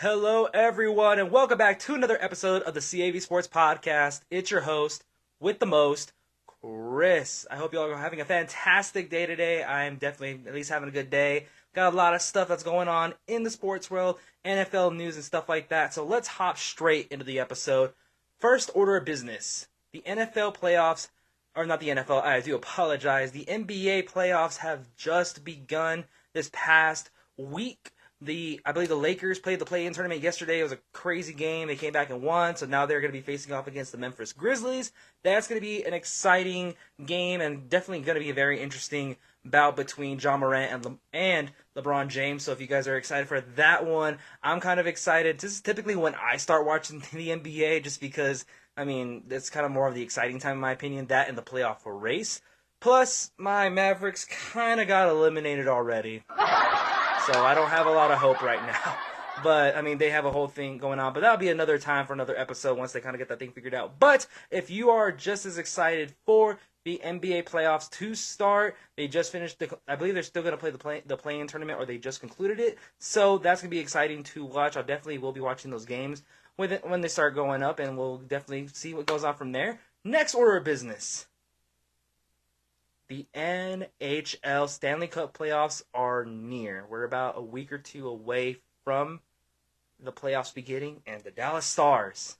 Hello, everyone, and welcome back to another episode of the CAV Sports Podcast. It's your host with the most, Chris. I hope you all are having a fantastic day today. I'm definitely at least having a good day. Got a lot of stuff that's going on in the sports world, NFL news, and stuff like that. So let's hop straight into the episode. First order of business the NFL playoffs, or not the NFL, I do apologize. The NBA playoffs have just begun this past week the I believe the Lakers played the play-in tournament yesterday. It was a crazy game. They came back and won, so now they're going to be facing off against the Memphis Grizzlies. That's going to be an exciting game and definitely going to be a very interesting bout between Ja Morant and Le- and LeBron James. So if you guys are excited for that one, I'm kind of excited. This is typically when I start watching the NBA, just because I mean it's kind of more of the exciting time in my opinion. That and the playoff race. Plus, my Mavericks kind of got eliminated already. So I don't have a lot of hope right now. But I mean, they have a whole thing going on. But that'll be another time for another episode once they kind of get that thing figured out. But if you are just as excited for the NBA playoffs to start, they just finished. The, I believe they're still going to play the play the play-in tournament, or they just concluded it. So that's going to be exciting to watch. I definitely will be watching those games when when they start going up, and we'll definitely see what goes on from there. Next order of business the NHL Stanley Cup playoffs are near. We're about a week or two away from the playoffs beginning, and the Dallas Stars,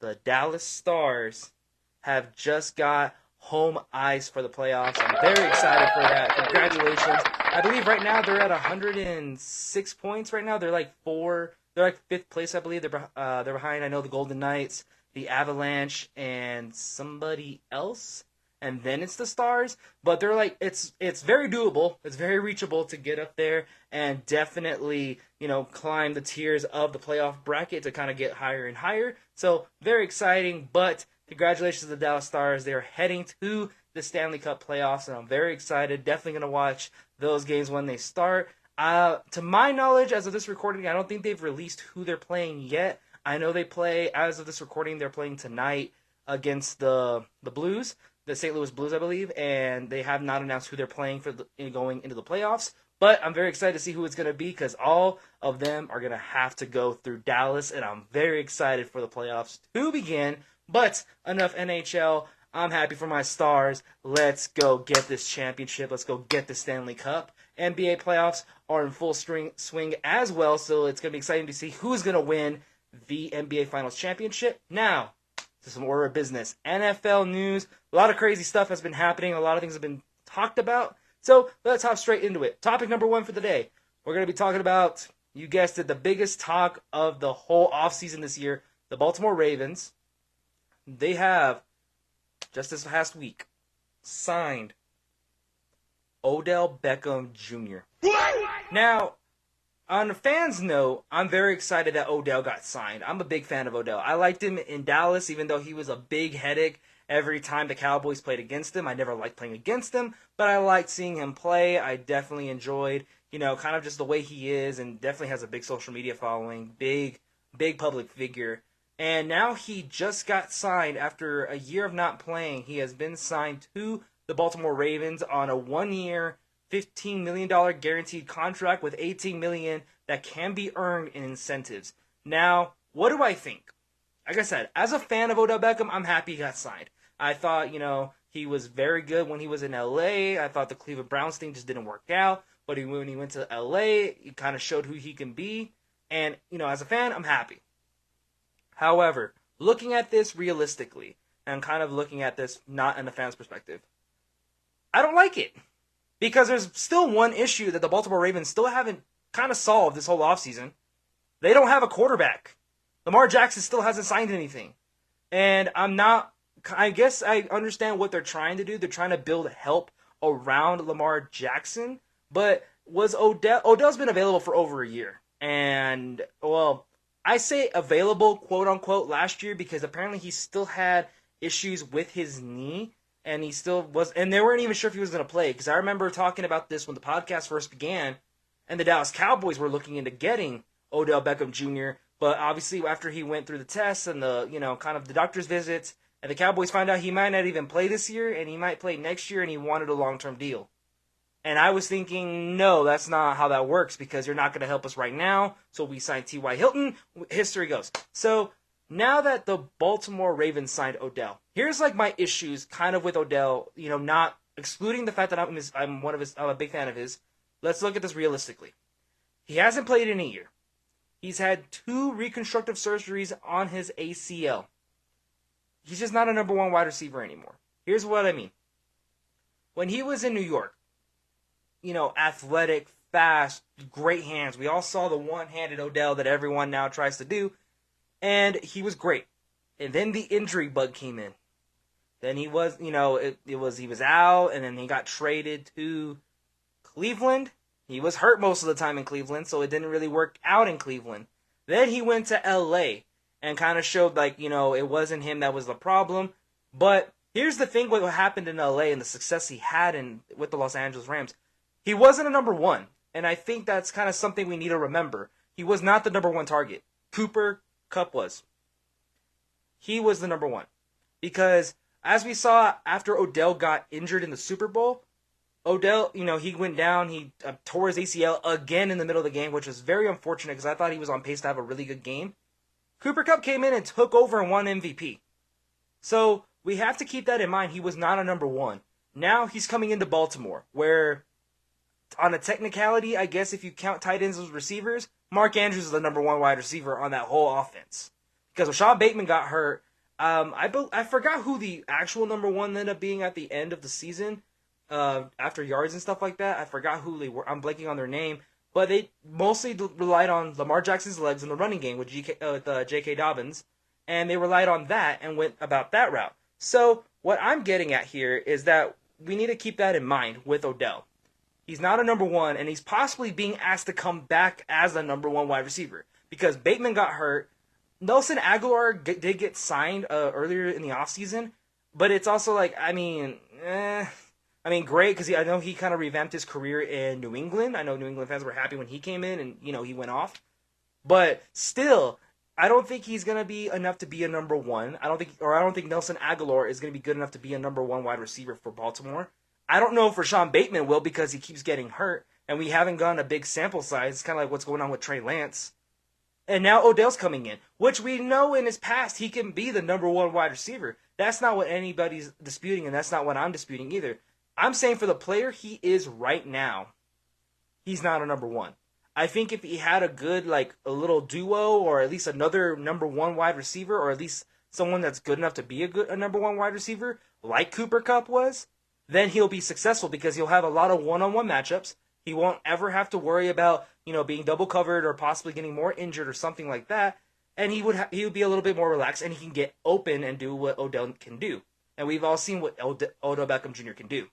the Dallas Stars, have just got home ice for the playoffs. I'm very excited for that. Congratulations. I believe right now they're at 106 points right now. They're like four, they're like fifth place, I believe. They're, uh, they're behind, I know, the Golden Knights, the Avalanche, and somebody else and then it's the stars but they're like it's it's very doable. It's very reachable to get up there and definitely you know climb the tiers of the playoff bracket to kind of get higher and higher. So very exciting but congratulations to the dallas stars. They're heading to the stanley cup playoffs and i'm very excited. Definitely going to watch those games when they start. Uh, to my knowledge as of this recording i don't think they've released who they're playing yet. I know they play as of this recording they're playing tonight against the the blues the St. Louis Blues, I believe, and they have not announced who they're playing for the, going into the playoffs. But I'm very excited to see who it's going to be because all of them are going to have to go through Dallas, and I'm very excited for the playoffs to begin. But enough NHL. I'm happy for my stars. Let's go get this championship. Let's go get the Stanley Cup. NBA playoffs are in full string, swing as well, so it's going to be exciting to see who's going to win the NBA Finals championship. Now, to some order of business. NFL news. A lot of crazy stuff has been happening. A lot of things have been talked about. So let's hop straight into it. Topic number one for the day. We're going to be talking about, you guessed it, the biggest talk of the whole offseason this year the Baltimore Ravens. They have, just this past week, signed Odell Beckham Jr. Now, on a fan's note, I'm very excited that Odell got signed. I'm a big fan of Odell. I liked him in Dallas, even though he was a big headache every time the Cowboys played against him. I never liked playing against him, but I liked seeing him play. I definitely enjoyed, you know, kind of just the way he is, and definitely has a big social media following, big, big public figure. And now he just got signed after a year of not playing. He has been signed to the Baltimore Ravens on a one year, $15 million guaranteed contract with 18 million that can be earned in incentives. Now, what do I think? Like I said, as a fan of Odell Beckham, I'm happy he got signed. I thought, you know, he was very good when he was in LA. I thought the Cleveland Browns thing just didn't work out. But he, when he went to LA, he kind of showed who he can be. And, you know, as a fan, I'm happy. However, looking at this realistically, and kind of looking at this not in a fan's perspective, I don't like it. Because there's still one issue that the Baltimore Ravens still haven't kind of solved this whole offseason. They don't have a quarterback. Lamar Jackson still hasn't signed anything. And I'm not, I guess I understand what they're trying to do. They're trying to build help around Lamar Jackson. But was Odell, Odell's been available for over a year. And, well, I say available, quote unquote, last year because apparently he still had issues with his knee and he still was, and they weren't even sure if he was going to play. Because I remember talking about this when the podcast first began, and the Dallas Cowboys were looking into getting Odell Beckham Jr. But obviously, after he went through the tests and the, you know, kind of the doctor's visits, and the Cowboys found out he might not even play this year, and he might play next year, and he wanted a long term deal. And I was thinking, no, that's not how that works because you're not going to help us right now. So we signed T.Y. Hilton. History goes. So now that the Baltimore Ravens signed Odell, here's like my issues kind of with Odell, you know, not excluding the fact that I'm, his, I'm one of his, I'm a big fan of his. Let's look at this realistically. He hasn't played in a year. He's had two reconstructive surgeries on his ACL. He's just not a number one wide receiver anymore. Here's what I mean. When he was in New York, you know, athletic, fast, great hands. We all saw the one-handed Odell that everyone now tries to do, and he was great. And then the injury bug came in. Then he was, you know, it, it was he was out, and then he got traded to Cleveland. He was hurt most of the time in Cleveland, so it didn't really work out in Cleveland. Then he went to LA and kind of showed like, you know, it wasn't him that was the problem. But here's the thing what happened in LA and the success he had in with the Los Angeles Rams. He wasn't a number one. And I think that's kind of something we need to remember. He was not the number one target. Cooper Kupp was. He was the number one. Because as we saw after Odell got injured in the Super Bowl, Odell, you know, he went down, he uh, tore his ACL again in the middle of the game, which was very unfortunate because I thought he was on pace to have a really good game. Cooper Kupp came in and took over and won MVP. So we have to keep that in mind. He was not a number one. Now he's coming into Baltimore, where on a technicality, I guess if you count tight ends as receivers, Mark Andrews is the number one wide receiver on that whole offense. Because Rashod Bateman got hurt, um, I be- I forgot who the actual number one ended up being at the end of the season, uh, after yards and stuff like that. I forgot who they were. I'm blanking on their name, but they mostly relied on Lamar Jackson's legs in the running game with, GK, uh, with uh, J.K. Dobbins, and they relied on that and went about that route. So what I'm getting at here is that we need to keep that in mind with Odell. He's not a number one, and he's possibly being asked to come back as a number one wide receiver because Bateman got hurt. Nelson Agholor g- did get signed uh, earlier in the offseason, but it's also like, I mean, eh, I mean, great because I know he kind of revamped his career in New England. I know New England fans were happy when he came in and, you know, he went off. But still, I don't think he's going to be enough to be a number one. I don't think, or I don't think Nelson Agholor is going to be good enough to be a number one wide receiver for Baltimore. I don't know if Rashod Bateman will because he keeps getting hurt, and we haven't gotten a big sample size. It's kind of like what's going on with Trey Lance. And now Odell's coming in, which we know in his past he can be the number one wide receiver. That's not what anybody's disputing, and that's not what I'm disputing either. I'm saying for the player he is right now, he's not a number one. I think if he had a good, like, a little duo, or at least another number one wide receiver, or at least someone that's good enough to be a good a number one wide receiver, like Cooper Kupp was, then he'll be successful because he'll have a lot of one-on-one matchups. He won't ever have to worry about you know being double covered or possibly getting more injured or something like that. And he would ha- he would be a little bit more relaxed and he can get open and do what Odell can do. And we've all seen what Od- Odell Beckham Jr. can do.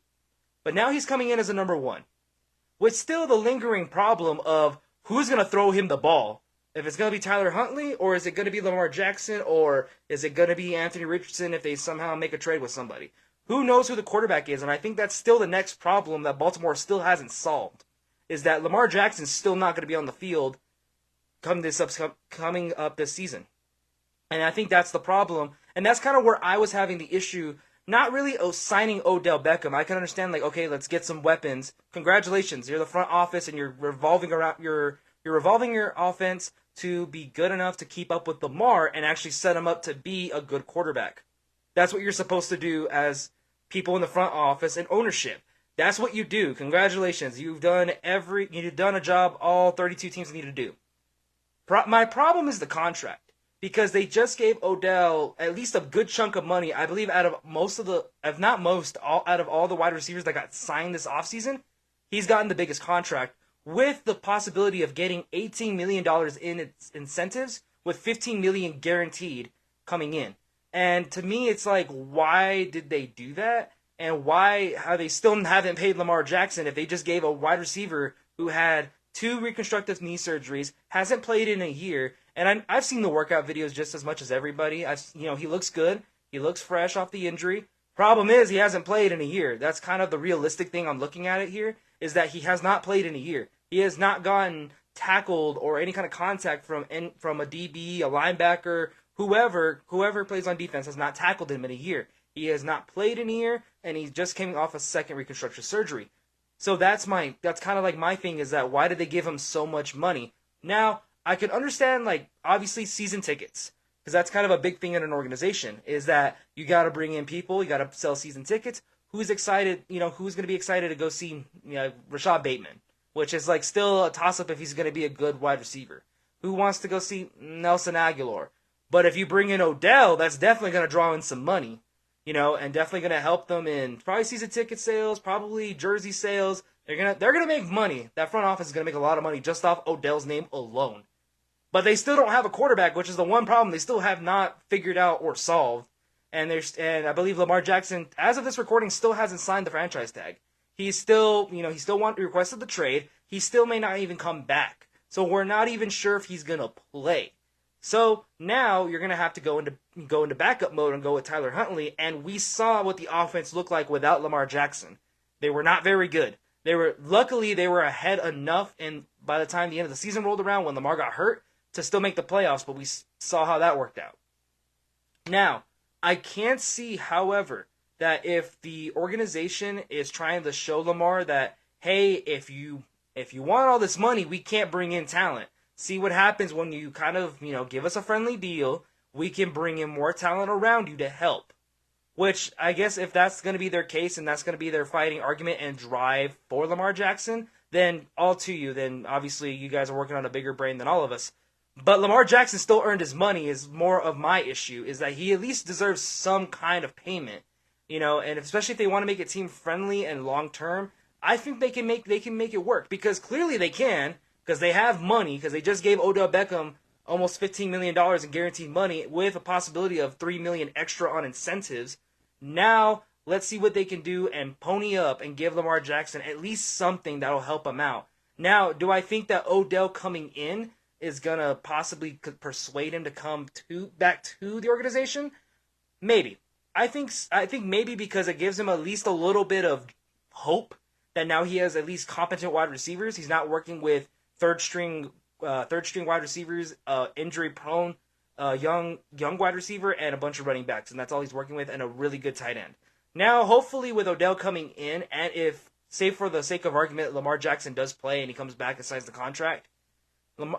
But now he's coming in as a number one, with still the lingering problem of who's going to throw him the ball. If it's going to be Tyler Huntley, or is it going to be Lamar Jackson, or is it going to be Anthony Richardson if they somehow make a trade with somebody? Who knows who the quarterback is? And I think that's still the next problem that Baltimore still hasn't solved. Is that Lamar Jackson's still not going to be on the field come this up, coming up this season. And I think that's the problem. And that's kind of where I was having the issue. Not really signing Odell Beckham. I can understand like, okay, let's get some weapons. Congratulations, you're the front office and you're revolving around you're you're revolving your offense to be good enough to keep up with Lamar and actually set him up to be a good quarterback. That's what you're supposed to do as people in the front office and ownership. That's what you do. Congratulations. You've done every you've done a job all 32 teams need to do. Pro- my problem is the contract because they just gave Odell at least a good chunk of money. I believe out of most of the if not most all out of all the wide receivers that got signed this offseason, he's gotten the biggest contract with the possibility of getting 18 million dollars in its incentives with 15 million guaranteed coming in. And to me, it's like, why did they do that? And why have they still haven't paid Lamar Jackson if they just gave a wide receiver who had two reconstructive knee surgeries, hasn't played in a year, and i have seen the workout videos just as much as everybody. I've, you know, he looks good. He looks fresh off the injury. Problem is, he hasn't played in a year. That's kind of the realistic thing I'm looking at it here, is that he has not played in a year. He has not gotten tackled or any kind of contact from from a DB, a linebacker, whoever whoever plays on defense has not tackled him in a year. He has not played in a year, and he just came off a second reconstruction surgery. So that's my that's kind of like my thing is that why did they give him so much money? Now I can understand like obviously season tickets because that's kind of a big thing in an organization is that you got to bring in people, you got to sell season tickets. Who's excited? You know, who's going to be excited to go see you know, Rashod Bateman, which is like still a toss up if he's going to be a good wide receiver. Who wants to go see Nelson Agholor? But if you bring in Odell, that's definitely going to draw in some money, you know, and definitely going to help them in probably season ticket sales, probably jersey sales. They're gonna they're gonna make money. That front office is gonna make a lot of money just off Odell's name alone. But they still don't have a quarterback, which is the one problem they still have not figured out or solved. And there's and I believe Lamar Jackson, as of this recording, still hasn't signed the franchise tag. He's still, you know, he still want requested the trade. He still may not even come back. So we're not even sure if he's gonna play. So now you're gonna have to go into go into backup mode and go with Tyler Huntley. And we saw what the offense looked like without Lamar Jackson. They were not very good. They were luckily they were ahead enough, and by the time the end of the season rolled around, when Lamar got hurt, to still make the playoffs, but we saw how that worked out. Now, I can't see, however, that if the organization is trying to show Lamar that, hey, if you if you want all this money, we can't bring in talent. See what happens when you kind of, you know, give us a friendly deal. We can bring in more talent around you to help. Which I guess if that's going to be their case and that's going to be their fighting argument and drive for Lamar Jackson, then all to you. Then obviously you guys are working on a bigger brain than all of us. But Lamar Jackson still earned his money is more of my issue is that he at least deserves some kind of payment. You know, and especially if they want to make it team friendly and long term, I think they can make they can make it work because clearly they can because they have money because they just gave Odell Beckham almost 15 million dollars in guaranteed money with a possibility of 3 million extra on incentives. Now, let's see what they can do and pony up and give Lamar Jackson at least something that'll help him out. Now, do I think that Odell coming in is gonna possibly persuade him to come to back to the organization? Maybe. I think I think maybe because it gives him at least a little bit of hope that now he has at least competent wide receivers. He's not working with third string uh, third string wide receivers, uh, injury prone, uh, young young wide receiver, and a bunch of running backs, and that's all he's working with, and a really good tight end. Now, hopefully, with Odell coming in, and if, say for the sake of argument, Lamar Jackson does play and he comes back and signs the contract,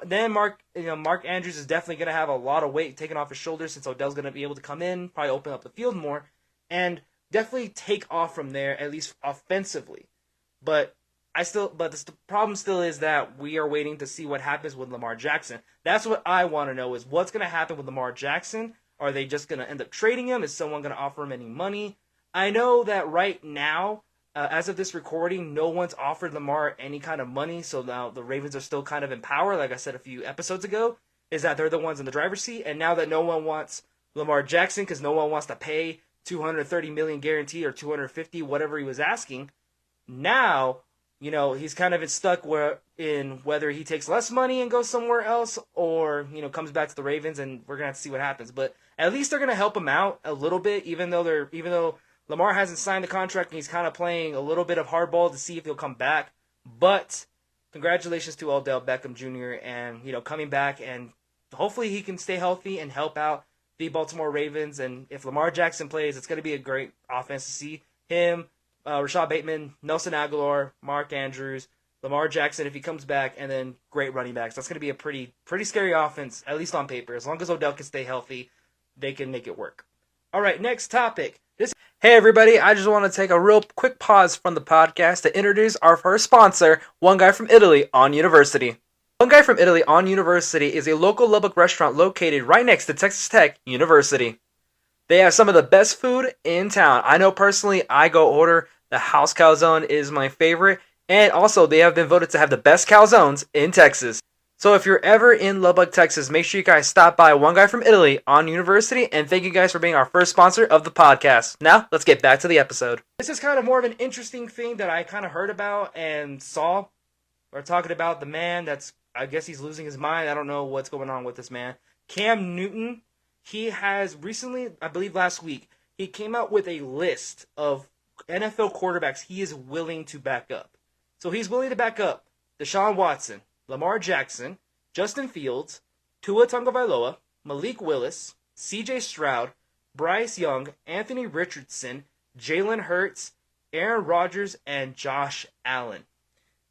then Mark, you know, Mark Andrews is definitely going to have a lot of weight taken off his shoulders since Odell's going to be able to come in, probably open up the field more, and definitely take off from there at least offensively. But I still, but the problem still is that we are waiting to see what happens with Lamar Jackson. That's what I want to know is what's going to happen with Lamar Jackson. Are they just going to end up trading him? Is someone going to offer him any money? I know that right now uh, as of this recording, no one's offered Lamar any kind of money, so now the Ravens are still kind of in power. Like I said a few episodes ago, is that they're the ones in the driver's seat, and now that no one wants Lamar Jackson because no one wants to pay 230 million guarantee or 250 whatever he was asking, now you know he's kind of stuck where in whether he takes less money and goes somewhere else or you know comes back to the Ravens, and we're gonna have to see what happens. But at least they're gonna help him out a little bit, even though they're even though Lamar hasn't signed the contract and he's kind of playing a little bit of hardball to see if he'll come back. But congratulations to Odell Beckham Jr. and you know coming back and hopefully he can stay healthy and help out the Baltimore Ravens. And if Lamar Jackson plays, it's to be a great offense to see him, uh, Rashod Bateman, Nelson Agholor, Mark Andrews, Lamar Jackson if he comes back, and then great running backs. That's going to be a pretty pretty scary offense, at least on paper. As long as Odell can stay healthy, they can make it work. All right, next topic. This Hey everybody, I just want to take a real quick pause from the podcast to introduce our first sponsor, One Guy from Italy on University. One Guy from Italy on University is a local Lubbock restaurant located right next to Texas Tech University. They have some of the best food in town. I know personally, I go order the house calzone is my favorite, and also they have been voted to have the best calzones in Texas. So if you're ever in Lubbock, Texas, make sure you guys stop by One Guy from Italy on University, and thank you guys for being our first sponsor of the podcast. Now, let's get back to the episode. This is kind of more of an interesting thing that I kind of heard about and saw. We're talking about the man that's, I guess he's losing his mind. I don't know what's going on with this man. Cam Newton, he has recently, I believe last week, he came out with a list of NFL quarterbacks he is willing to back up. So he's willing to back up Deshaun Watson, Lamar Jackson, Justin Fields, Tua Tagovailoa, Malik Willis, C.J. Stroud, Bryce Young, Anthony Richardson, Jalen Hurts, Aaron Rodgers and Josh Allen.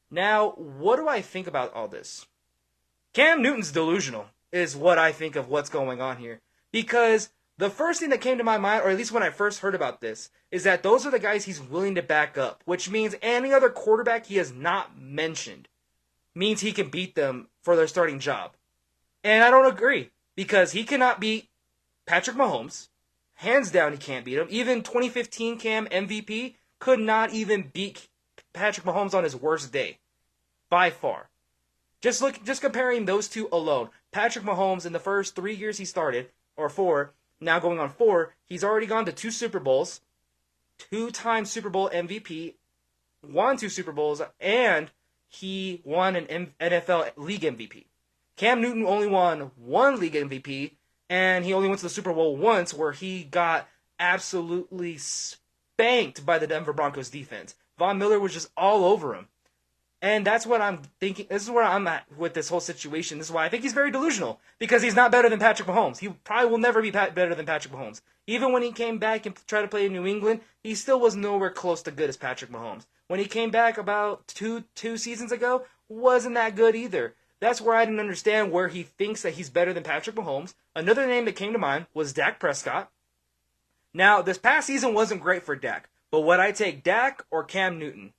Now, what do I think about all this? Cam Newton's delusional, is what I think of what's going on here. Because the first thing that came to my mind, or at least when I first heard about this, is that those are the guys he's willing to back up, which means any other quarterback he has not mentioned means he can beat them for their starting job. And I don't agree because he cannot beat Patrick Mahomes. Hands down, he can't beat him. Even 2015 Cam MVP could not even beat Patrick Mahomes on his worst day, by far. Just look, just comparing those two alone. Patrick Mahomes in the first three years he started, or four, now going on four, he's already gone to two Super Bowls, two-time Super Bowl MVP, won two Super Bowls, and he won an NFL League MVP. Cam Newton only won one league MVP, and he only went to the Super Bowl once, where he got absolutely spanked by the Denver Broncos defense. Von Miller was just all over him. And that's what I'm thinking. This is where I'm at with this whole situation. This is why I think he's very delusional because he's not better than Patrick Mahomes. He probably will never be better than Patrick Mahomes. Even when he came back and tried to play in New England, he still was nowhere close to good as Patrick Mahomes. When he came back about two two seasons ago, wasn't that good either. That's where I didn't understand where he thinks that he's better than Patrick Mahomes. Another name that came to mind was Dak Prescott. Now, this past season wasn't great for Dak, but would I take Dak or Cam Newton?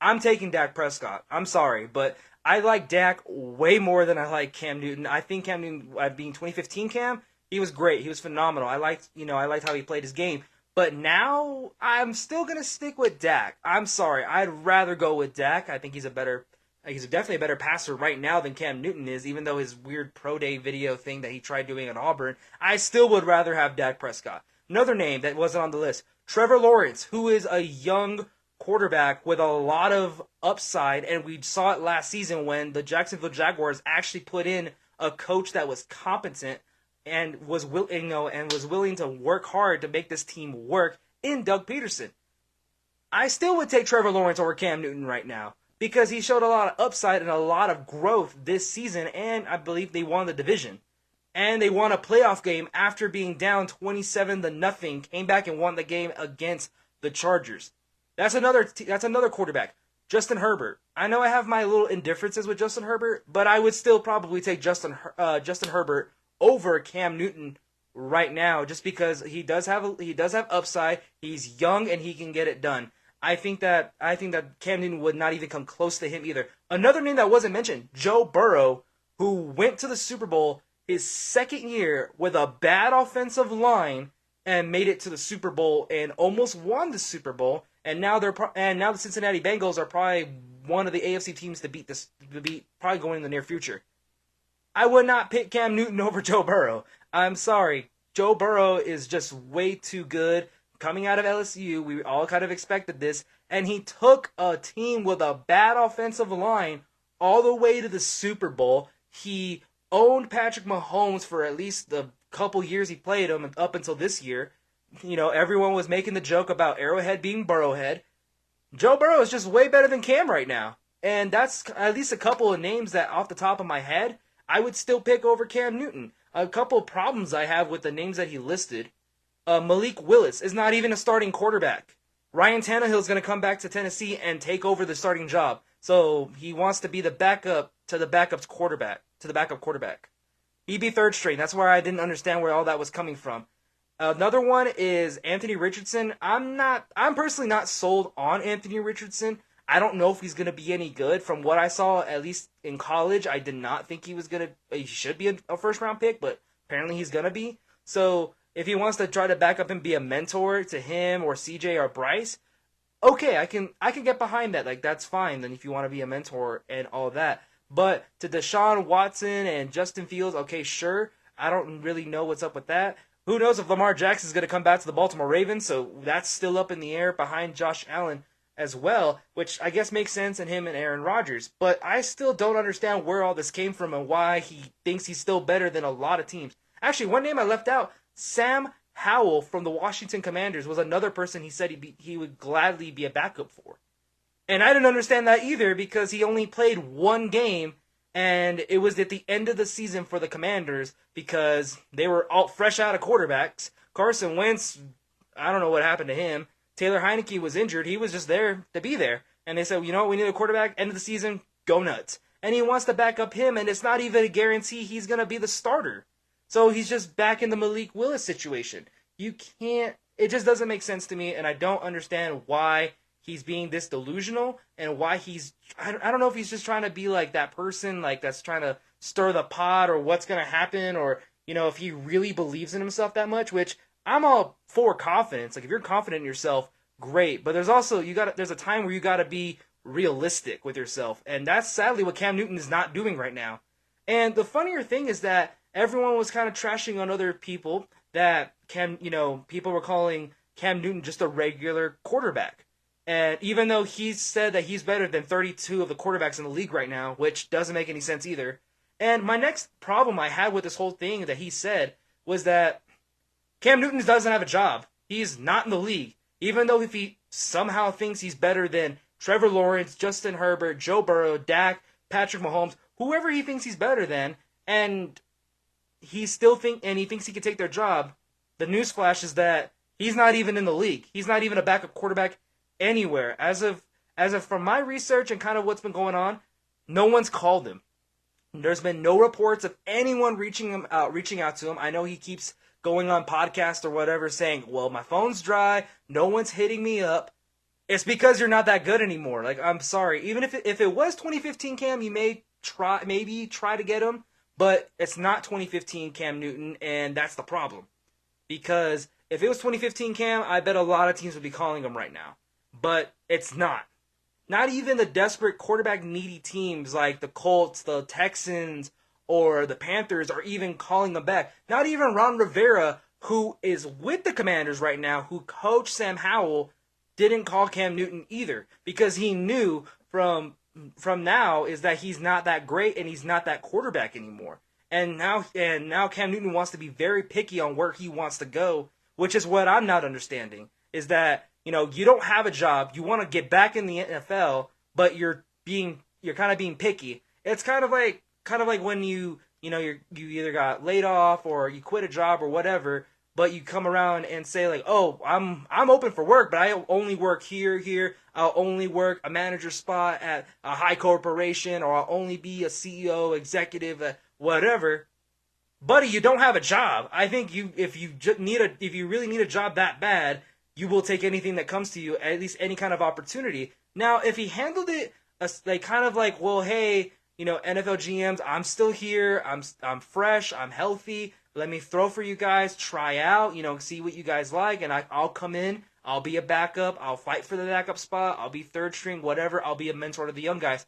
I'm taking Dak Prescott. I'm sorry, but I like Dak way more than I like Cam Newton. I think Cam Newton, uh, being 2015 Cam, he was great. He was phenomenal. I liked, you know, I liked how he played his game. But now I'm still gonna stick with Dak. I'm sorry. I'd rather go with Dak. I think he's a better he's definitely a better passer right now than Cam Newton is, even though his weird pro day video thing that he tried doing at Auburn. I still would rather have Dak Prescott. Another name that wasn't on the list, Trevor Lawrence, who is a young quarterback with a lot of upside, and we saw it last season when the Jacksonville Jaguars actually put in a coach that was competent and was will you know and was willing to work hard to make this team work in Doug Pederson. I still would take Trevor Lawrence over Cam Newton right now because he showed a lot of upside and a lot of growth this season, and I believe they won the division. And they won a playoff game after being down 27 to nothing, came back and won the game against the Chargers. That's another that's another quarterback. Justin Herbert. I know I have my little indifferences with Justin Herbert, but I would still probably take Justin uh, Justin Herbert over Cam Newton right now, just because he does have a, he does have upside. He's young and he can get it done. I think that I think that Cam Newton would not even come close to him either. Another name that wasn't mentioned, Joe Burrow, who went to the Super Bowl his second year with a bad offensive line and made it to the Super Bowl and almost won the Super Bowl. And now they're pro- and now the Cincinnati Bengals are probably one of the AFC teams to beat this to beat probably going in the near future. I would not pick Cam Newton over Joe Burrow. I'm sorry. Joe Burrow is just way too good coming out of LSU. We all kind of expected this. And he took a team with a bad offensive line all the way to the Super Bowl. He owned Patrick Mahomes for at least the couple years he played him up until this year. You know, everyone was making the joke about Arrowhead being Burrowhead. Joe Burrow is just way better than Cam right now. And that's at least a couple of names that off the top of my head I would still pick over Cam Newton. A couple of problems I have with the names that he listed uh, Malik Willis is not even a starting quarterback. Ryan Tannehill is going to come back to Tennessee and take over the starting job. So he wants to be the backup to the backup's quarterback, to the backup quarterback. He'd be third string. That's where I didn't understand where all that was coming from. Another one is Anthony Richardson. I'm not, I'm personally not sold on Anthony Richardson. I don't know if he's going to be any good. From what I saw, at least in college, I did not think he was going to, he should be a, first round pick, but apparently he's going to be. So if he wants to try to back up and be a mentor to him or CJ or Bryce, okay, I can I can get behind that. Like that's fine. Then if you want to be a mentor and all that. But to Deshaun Watson and Justin Fields, okay, sure. I don't really know what's up with that. Who knows if Lamar Jackson is going to come back to the Baltimore Ravens? So that's still up in the air behind Josh Allen as well, which I guess makes sense in him and Aaron Rodgers. But I still don't understand where all this came from and why he thinks he's still better than a lot of teams. Actually, one name I left out Sam Howell from the Washington Commanders was another person he said be, he would gladly be a backup for. And I didn't understand that either because he only played one game and it was at the end of the season for the Commanders because they were all fresh out of quarterbacks. Carson Wentz, I don't know what happened to him. Taylor Heinicke was injured, he was just there to be there. And they said, you know what, we need a quarterback. End of the season, go nuts. And he wants to back up him, and it's not even a guarantee he's to be the starter. So he's just back in the Malik Willis situation. You can't, it just doesn't make sense to me, and I don't understand why he's being this delusional and why he's, I don't, I don't know if he's just trying to be like that person, like that's trying to stir the pot or what's going to happen, or, you know, if he really believes in himself that much, which I'm all for confidence. Like if you're confident in yourself, great. But there's also you got there's a time where you got to be realistic with yourself, and that's sadly what Cam Newton is not doing right now. And the funnier thing is that everyone was kind of trashing on other people that Cam, you know, people were calling Cam Newton just a regular quarterback. And even though he said that he's better than 32 of the quarterbacks in the league right now, which doesn't make any sense either. And my next problem I had with this whole thing that he said was that Cam Newton doesn't have a job. He's not in the league. Even though if he somehow thinks he's better than Trevor Lawrence, Justin Herbert, Joe Burrow, Dak, Patrick Mahomes, whoever he thinks he's better than, and he still think and he thinks he can take their job, the newsflash is that he's not even in the league. He's not even a backup quarterback anywhere. As of as of from my research and kind of what's been going on, no one's called him. Hmm. There's been no reports of anyone reaching him out reaching out to him. I know he keeps going on podcast or whatever saying, "Well, my phone's dry, no one's hitting me up." It's because you're not that good anymore. Like I'm sorry, even if it, if it was 2015 Cam, you may try maybe try to get him, but it's not 2015 Cam Newton, and that's the problem. Because if it was 2015 Cam, I bet a lot of teams would be calling him right now. But it's not. Not even the desperate quarterback needy teams like the Colts, the Texans, or the Panthers are even calling him back. Not even Ron Rivera, who is with the Commanders right now, who coached Sam Howell, didn't call Cam Newton either because he knew from from now is that he's not that great and he's not that quarterback anymore. And now and now Cam Newton wants to be very picky on where he wants to go, which is what I'm not understanding. Is that, you know, you don't have a job, you want to get back in the NFL, but you're being you're kind of being picky. It's kind of like kind of like when you you know you you either got laid off or you quit a job or whatever but you come around and say like oh i'm i'm open for work but i only work here here. I'll only work a manager spot at a high corporation or i'll only be a ceo executive uh, whatever. Buddy you don't have a job. I think you if you need a if you really need a job that bad you will take anything that comes to you at least any kind of opportunity now if he handled it like kind of like well hey you know, NFL GMs, I'm still here. I'm I'm fresh. I'm healthy. Let me throw for you guys. Try out. You know, see what you guys like, and I, I'll come in. I'll be a backup. I'll fight for the backup spot. I'll be third string, whatever. I'll be a mentor to the young guys.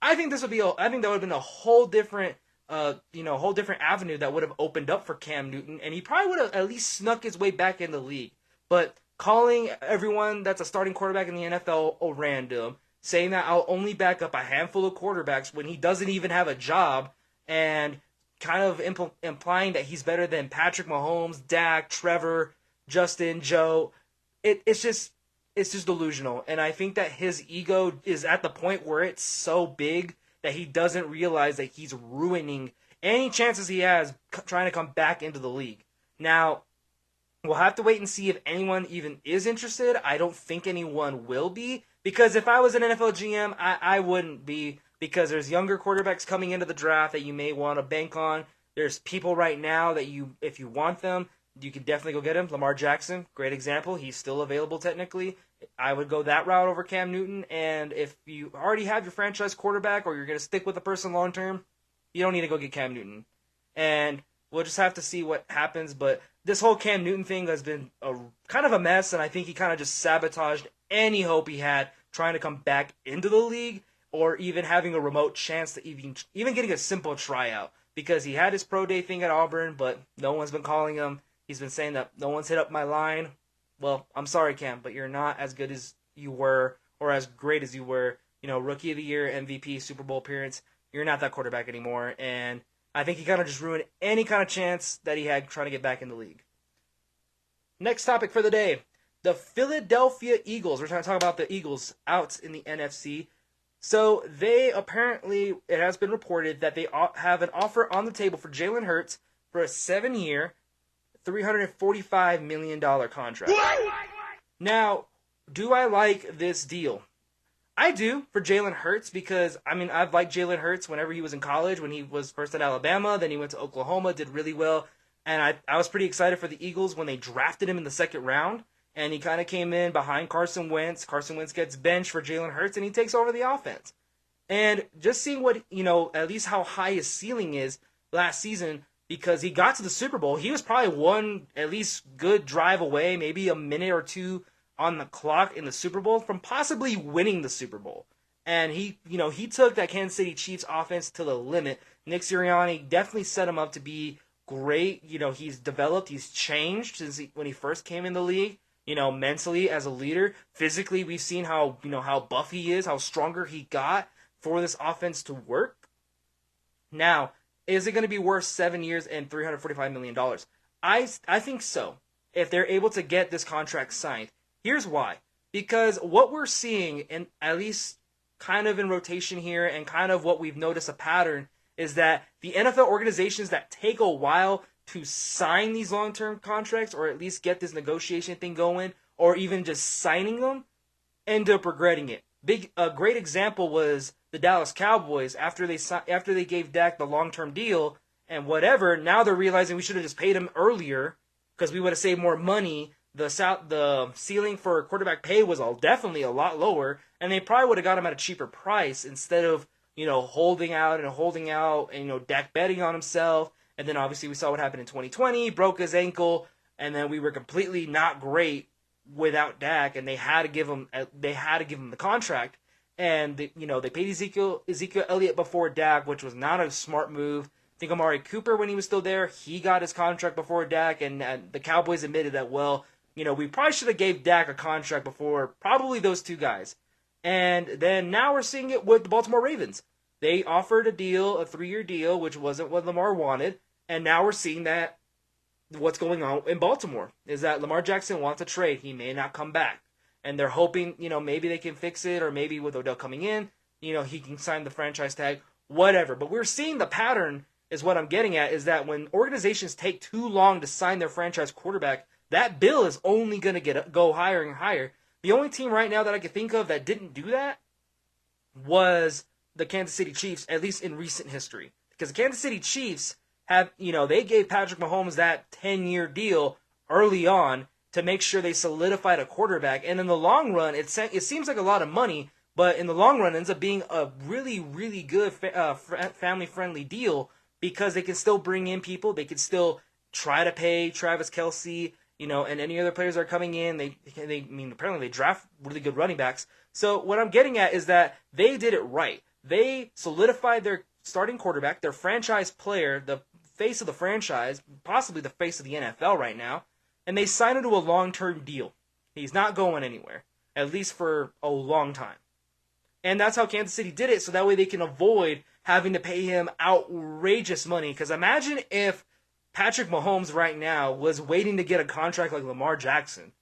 I think this would be. A, I think that would have been a whole different, uh, you know, whole different avenue that would have opened up for Cam Newton, and he probably would have at least snuck his way back in the league. But calling everyone that's a starting quarterback in the NFL a random, saying that I'll only back up a handful of quarterbacks when he doesn't even have a job, and kind of impl- implying that he's better than Patrick Mahomes, Dak, Trevor, Justin, Joe. It, it's just it's just delusional, and I think that his ego is at the point where it's so big that he doesn't realize that he's ruining any chances he has c- trying to come back into the league. Now, we'll have to wait and see if anyone even is interested. I don't think anyone will be because if I was an NFL GM, I, I wouldn't be because there's younger quarterbacks coming into the draft that you may want to bank on. There's people right now that you, if you want them, you can definitely go get him. Lamar Jackson, great example. He's still available technically. I would go that route over Cam Newton. And if you already have your franchise quarterback or you're going to stick with the person long term, you don't need to go get Cam Newton. And we'll just have to see what happens. But this whole Cam Newton thing has been a kind of a mess, and I think he kind of just sabotaged any hope he had trying to come back into the league or even having a remote chance to even even getting a simple tryout because he had his pro day thing at Auburn, but no one's been calling him. He's been saying that no one's hit up my line. Well, I'm sorry, Cam, but you're not as good as you were or as great as you were. You know, rookie of the year, MVP, Super Bowl appearance. You're not that quarterback anymore, and I think he kind of just ruined any kind of chance that he had trying to get back in the league. Next topic for the day the Philadelphia Eagles. We're trying to talk about the Eagles out in the NFC. So they apparently, it has been reported that they have an offer on the table for Jalen Hurts for a seven-year, $345 million contract. Now, do I like this deal? I do for Jalen Hurts because I mean I've liked Jalen Hurts whenever he was in college when he was first at Alabama, then he went to Oklahoma, did really well, and I I was pretty excited for the Eagles when they drafted him in the second round, and he kind of came in behind Carson Wentz. Carson Wentz gets benched for Jalen Hurts, and he takes over the offense. And just seeing what you know, at least how high his ceiling is last season, because he got to the Super Bowl, he was probably one at least good drive away, maybe a minute or two on the clock in the Super Bowl from possibly winning the Super Bowl. And he, you know, he took that Kansas City Chiefs offense to the limit. Nick Sirianni definitely set him up to be great. You know, he's developed, he's changed since he, when he first came in the league. You know, mentally as a leader, physically, we've seen how you know how buff he is, how stronger he got for this offense to work. Now, is it going to be worth seven years and three hundred forty-five million dollars? I I think so. If they're able to get this contract signed, Here's why. Because what we're seeing, and at least kind of in rotation here, and kind of what we've noticed a pattern, is that the NFL organizations that take a while to sign these long term contracts, or at least get this negotiation thing going, or even just signing them, end up regretting it. Big a great example was the Dallas Cowboys after they after they gave Dak the long term deal and whatever. Now they're realizing we should have just paid him earlier because we would have saved more money the south the ceiling for quarterback pay was all definitely a lot lower, and they probably would have got him at a cheaper price instead of you know holding out and holding out and you know Dak betting on himself. And then obviously we saw what happened in 2020, broke his ankle, and then we were completely not great without Dak, and they had to give him uh, they had to give him the contract. And they, you know they paid Ezekiel Ezekiel Elliott before Dak, which was not a smart move. I think Amari Cooper, when he was still there, he got his contract before Dak, and, and the Cowboys admitted that well, you know, we probably should have gave Dak a contract before probably those two guys. And then now we're seeing it with the Baltimore Ravens. They offered a deal, a three-year deal, which wasn't what Lamar wanted, and now we're seeing that what's going on in Baltimore is that Lamar Jackson wants a trade. He may not come back. And they're hoping, you know, maybe they can fix it, or maybe with Odell coming in, you know, he can sign the franchise tag, whatever. But we're seeing the pattern is what I'm getting at is that when organizations take too long to sign their franchise quarterback, that bill is only going to get go higher and higher. The only team right now that I can think of that didn't do that was the Kansas City Chiefs, at least in recent history. Because the Kansas City Chiefs have, you know, they gave Patrick Mahomes that 10 year deal early on to make sure they solidified a quarterback. And in the long run, it, it seems like a lot of money, but in the long run, ends up being a really, really good uh, family friendly deal because they can still bring in people. They can still try to pay Travis Kelce you know, and any other players that are coming in. They, they, I mean, apparently they draft really good running backs. So what I'm getting at is that they did it right. They solidified their starting quarterback, their franchise player, the face of the franchise, possibly the face of the NFL right now, and they signed him to a long-term deal. He's not going anywhere, at least for a long time. And that's how Kansas City did it, so that way they can avoid having to pay him outrageous money. Because imagine if Patrick Mahomes right now was waiting to get a contract like Lamar Jackson,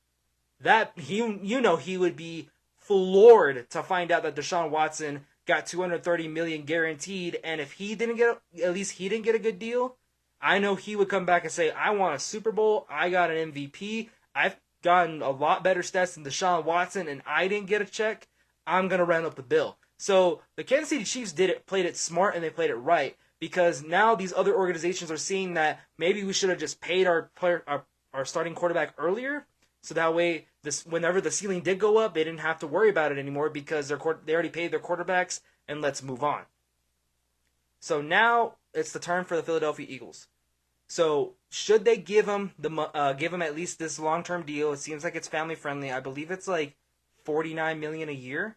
that he you know he would be floored to find out that Deshaun Watson got 230 million guaranteed and if he didn't get at least he didn't get a good deal, I know he would come back and say I want a Super Bowl, I got an MVP, I've gotten a lot better stats than Deshaun Watson and I didn't get a check, I'm going to run up the bill. So the Kansas City Chiefs did it played it smart and they played it right because now these other organizations are seeing that maybe we should have just paid our player our, our starting quarterback earlier so that way this whenever the ceiling did go up they didn't have to worry about it anymore because their they already paid their quarterbacks and let's move on. So now it's the turn for the Philadelphia Eagles. So should they give him the uh, give him at least this long term deal? It seems like it's family friendly. I believe it's like 49 million a year.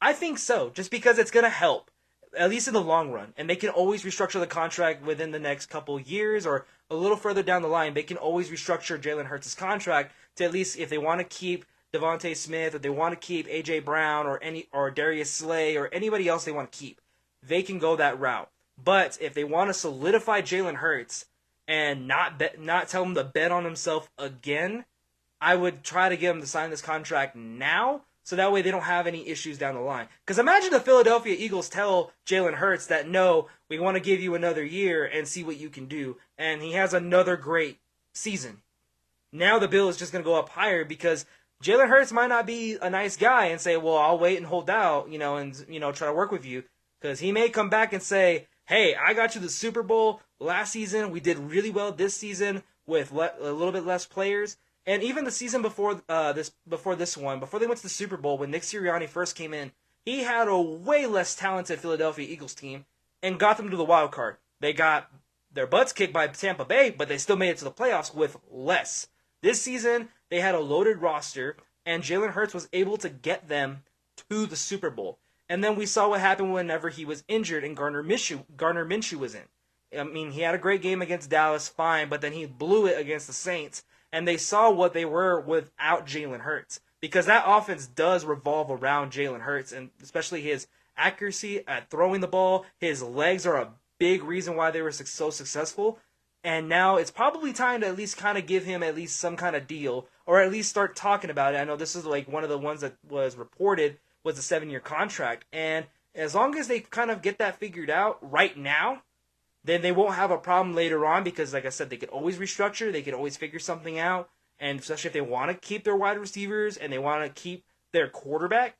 I think so just because it's to help at least in the long run. And they can always restructure the contract within the next couple years or a little further down the line. They can always restructure Jalen Hurts' contract to at least if they want to keep DeVonta Smith, or they want to keep AJ Brown or any or Darius Slay or anybody else they want to keep, they can go that route. But if they want to solidify Jalen Hurts and not bet, not tell him to bet on himself again, I would try to get him to sign this contract now so that way they don't have any issues down the line. Because imagine the Philadelphia Eagles tell Jalen Hurts that no, we want to give you another year and see what you can do, and he has another great season. Now the bill is just going to go up higher because Jalen Hurts might not be a nice guy and say, "Well, I'll wait and hold out," you know, and you know, try to work with you because he may come back and say, "Hey, I got you the Super Bowl last season. We did really well this season with le- a little bit less players." And even the season before uh, this, before this one, before they went to the Super Bowl, when Nick Sirianni first came in, he had a way less talented Philadelphia Eagles team and got them to the wild card. They got their butts kicked by Tampa Bay, but they still made it to the playoffs with less. This season, they had a loaded roster, and Jalen Hurts was able to get them to the Super Bowl. And then we saw what happened whenever he was injured and Garner Minshew, Gardner Minshew was in. I mean, he had a great game against Dallas, fine, but then he blew it against the Saints, and they saw what they were without Jalen Hurts because that offense does revolve around Jalen Hurts, and especially his accuracy at throwing the ball. His legs are a big reason why they were so successful. And now it's probably time to at least kind of give him at least some kind of deal, or at least start talking about it. I know this is like one of the ones that was reported was a seven year contract, and as long as they kind of get that figured out right now, then they won't have a problem later on because, like I said, they could always restructure, they could always figure something out, and especially if they want to keep their wide receivers and they want to keep their quarterback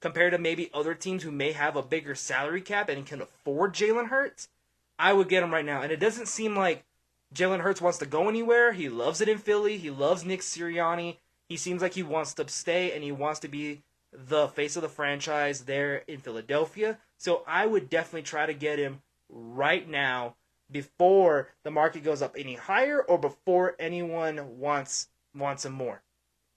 compared to maybe other teams who may have a bigger salary cap and can afford Jalen Hurts, I would get him right now. And it doesn't seem like Jalen Hurts wants to go anywhere. He loves it in Philly. He loves Nick Sirianni. He seems like he wants to stay and he wants to be the face of the franchise there in Philadelphia. So I would definitely try to get him right now before the market goes up any higher or before anyone wants wants him more.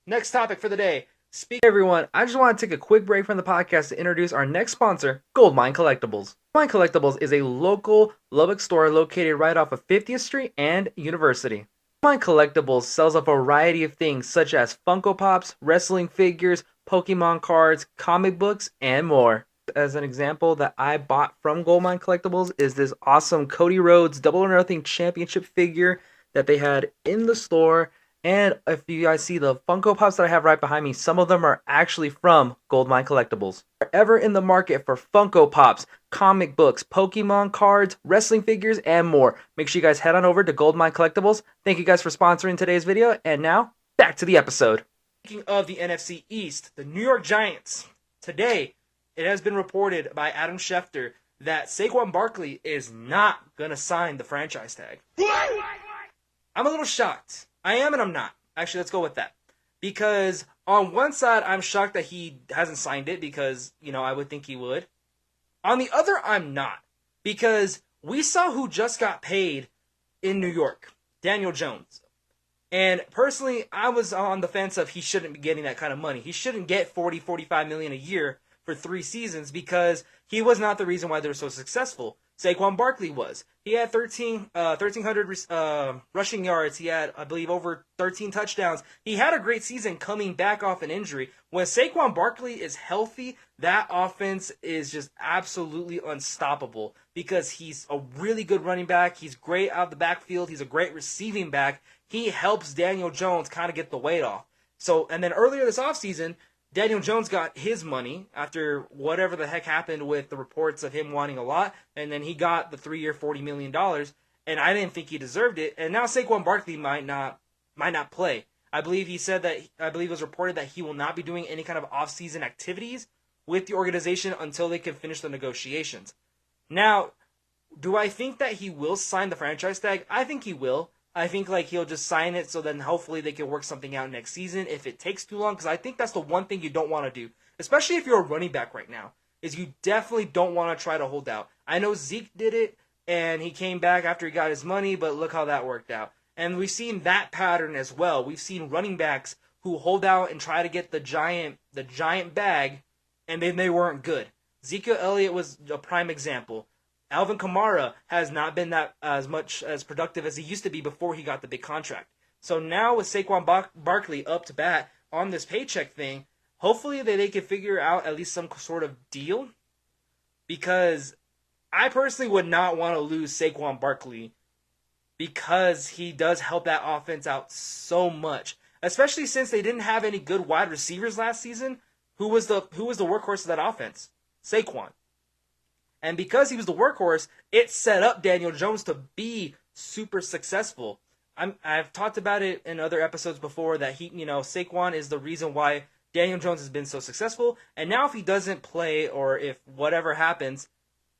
Next topic for the day. Speak hey everyone, I just want to take a quick break from the podcast to introduce our next sponsor, Goldmine Collectibles. Goldmine Collectibles is a local Lubbock store located right off of 50th Street and University. Goldmine Collectibles sells a variety of things such as Funko Pops, wrestling figures, Pokemon cards, comic books, and more as an example that I bought from Goldmine Collectibles is this awesome Cody Rhodes Double or Nothing Championship figure that they had in the store. And if you guys see the Funko Pops that I have right behind me, some of them are actually from Goldmine Collectibles. You're ever in the market for Funko Pops, comic books, Pokemon cards, wrestling figures, and more, make sure you guys head on over to Goldmine Collectibles. Thank you guys for sponsoring today's video. And now, back to the episode. Speaking of the NFC East, the New York Giants today it has been reported by Adam Schefter that Saquon Barkley is not going to sign the franchise tag. I'm a little shocked. I am and I'm not. Actually, let's go with that. Because on one side, I'm shocked that he hasn't signed it because, you know, I would think he would. On the other, I'm not. Because we saw who just got paid in New York Daniel Jones. And personally, I was on the fence of he shouldn't be getting that kind of money. He shouldn't get 40, 45 million a year for three seasons because he was not the reason why they were so successful. Saquon Barkley was. He had 13, uh, 1,300 uh, rushing yards. He had, I believe, over 13 touchdowns. He had a great season coming back off an injury. When Saquon Barkley is healthy, that offense is just absolutely unstoppable because he's a really good running back. He's great out of the backfield. He's a great receiving back. He helps Daniel Jones kind of get the weight off. So, and then earlier this offseason, Daniel Jones got his money after whatever the heck happened with the reports of him wanting a lot, and then he got the three year forty million dollars, and I didn't think he deserved it. And now Saquon Barkley might not might not play. I believe he said that I believe it was reported that he will not be doing any kind of off season activities with the organization until they can finish the negotiations. Now, do I think that he will sign the franchise tag? I think he will. I think like he'll just sign it so then hopefully they can work something out next season if it takes too long because I think that's the one thing you don't want to do, especially if you're a running back right now, is you definitely don't want to try to hold out. I know Zeke did it and he came back after he got his money, but look how that worked out. And we've seen that pattern as well. We've seen running backs who hold out and try to get the giant the giant bag and then they weren't good. Zeke Elliott was a prime example. Alvin Kamara has not been that as much as productive as he used to be before he got the big contract. So now with Saquon Bar- Barkley up to bat on this paycheck thing, hopefully they, they can figure out at least some sort of deal. Because I personally would not want to lose Saquon Barkley because he does help that offense out so much. Especially since they didn't have any good wide receivers last season. Who was the who was the workhorse of that offense? Saquon. And because he was the workhorse, it set up Daniel Jones to be super successful. I'm I've talked about it in other episodes before that he, you know, Saquon is the reason why Daniel Jones has been so successful. And now if he doesn't play or if whatever happens,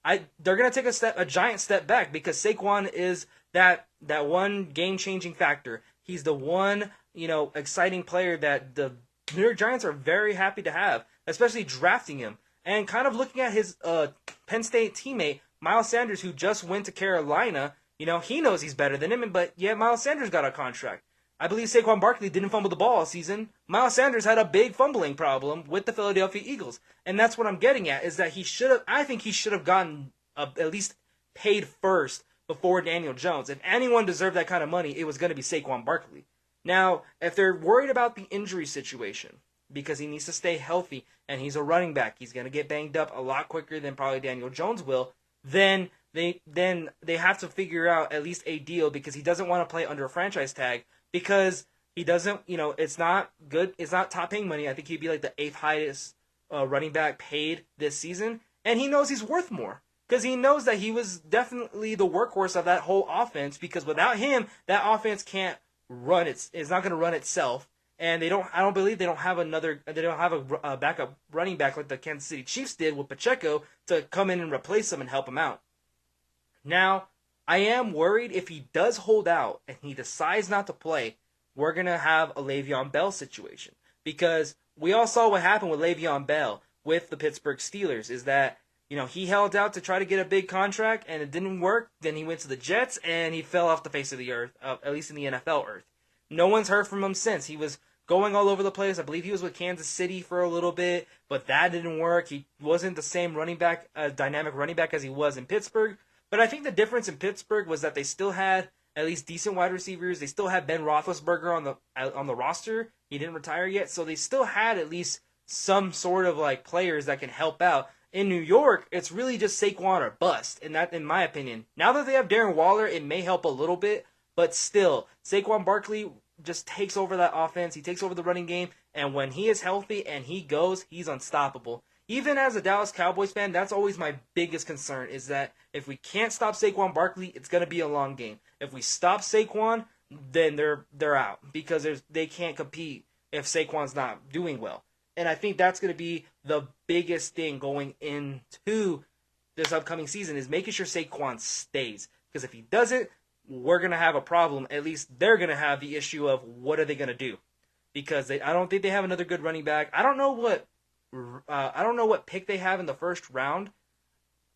I they're gonna take a step a giant step back because Saquon is that that one game changing factor. He's the one, you know, exciting player that the New York Giants are very happy to have, especially drafting him. And kind of looking at his uh, Penn State teammate, Miles Sanders, who just went to Carolina, you know, he knows he's better than him, but yet Miles Sanders got a contract. I believe Saquon Barkley didn't fumble the ball all season. Miles Sanders had a big fumbling problem with the Philadelphia Eagles, and that's what I'm getting at is that he should have. I think he should have gotten uh, at least paid first before Daniel Jones. If anyone deserved that kind of money, it was going to be Saquon Barkley. Now, if they're worried about the injury situation because he needs to stay healthy and he's a running back, he's going to get banged up a lot quicker than probably Daniel Jones will. Then they then they have to figure out at least a deal because he doesn't want to play under a franchise tag because he doesn't, you know, it's not good. It's not top paying money. I think he'd be like the eighth highest uh, running back paid this season, and he knows he's worth more because he knows that he was definitely the workhorse of that whole offense. Because without him, that offense can't run. It's it's not going to run itself, and they don't. I don't believe they don't have another. They don't have a, a backup running back like the Kansas City Chiefs did with Pacheco to come in and replace him and help him out. Now I am worried if he does hold out and he decides not to play, we're to have a Le'Veon Bell situation. Because we all saw what happened with Le'Veon Bell with the Pittsburgh Steelers is that, you know, he held out to try to get a big contract and it didn't work. Then he went to the Jets and he fell off the face of the earth, uh, at least in the NFL earth. No one's heard from him since. He was going all over the place. I believe he was with Kansas City for a little bit, but that didn't work. He wasn't the same running back, uh, dynamic running back as he was in Pittsburgh. But I think the difference in Pittsburgh was that they still had at least decent wide receivers. They still had Ben Roethlisberger on the on the roster. He didn't retire yet, so they still had at least some sort of like players that can help out. In New York, it's really just Saquon or bust, and that, in my opinion. Now that they have Darren Waller, it may help a little bit, but still, Saquon Barkley just takes over that offense. He takes over the running game, and when he is healthy and he goes, he's unstoppable even as a Dallas Cowboys fan, that's always my biggest concern is that if we can't stop Saquon Barkley, it's going to be a long game. If we stop Saquon, then they're they're out because they can't compete if Saquon's not doing well. And I think that's going to be the biggest thing going into this upcoming season is making sure Saquon stays because if he doesn't, we're going to have a problem. At least they're going to have the issue of what are they going to do because they, I don't think they have another good running back. I don't know what uh, I don't know what pick they have in the first round,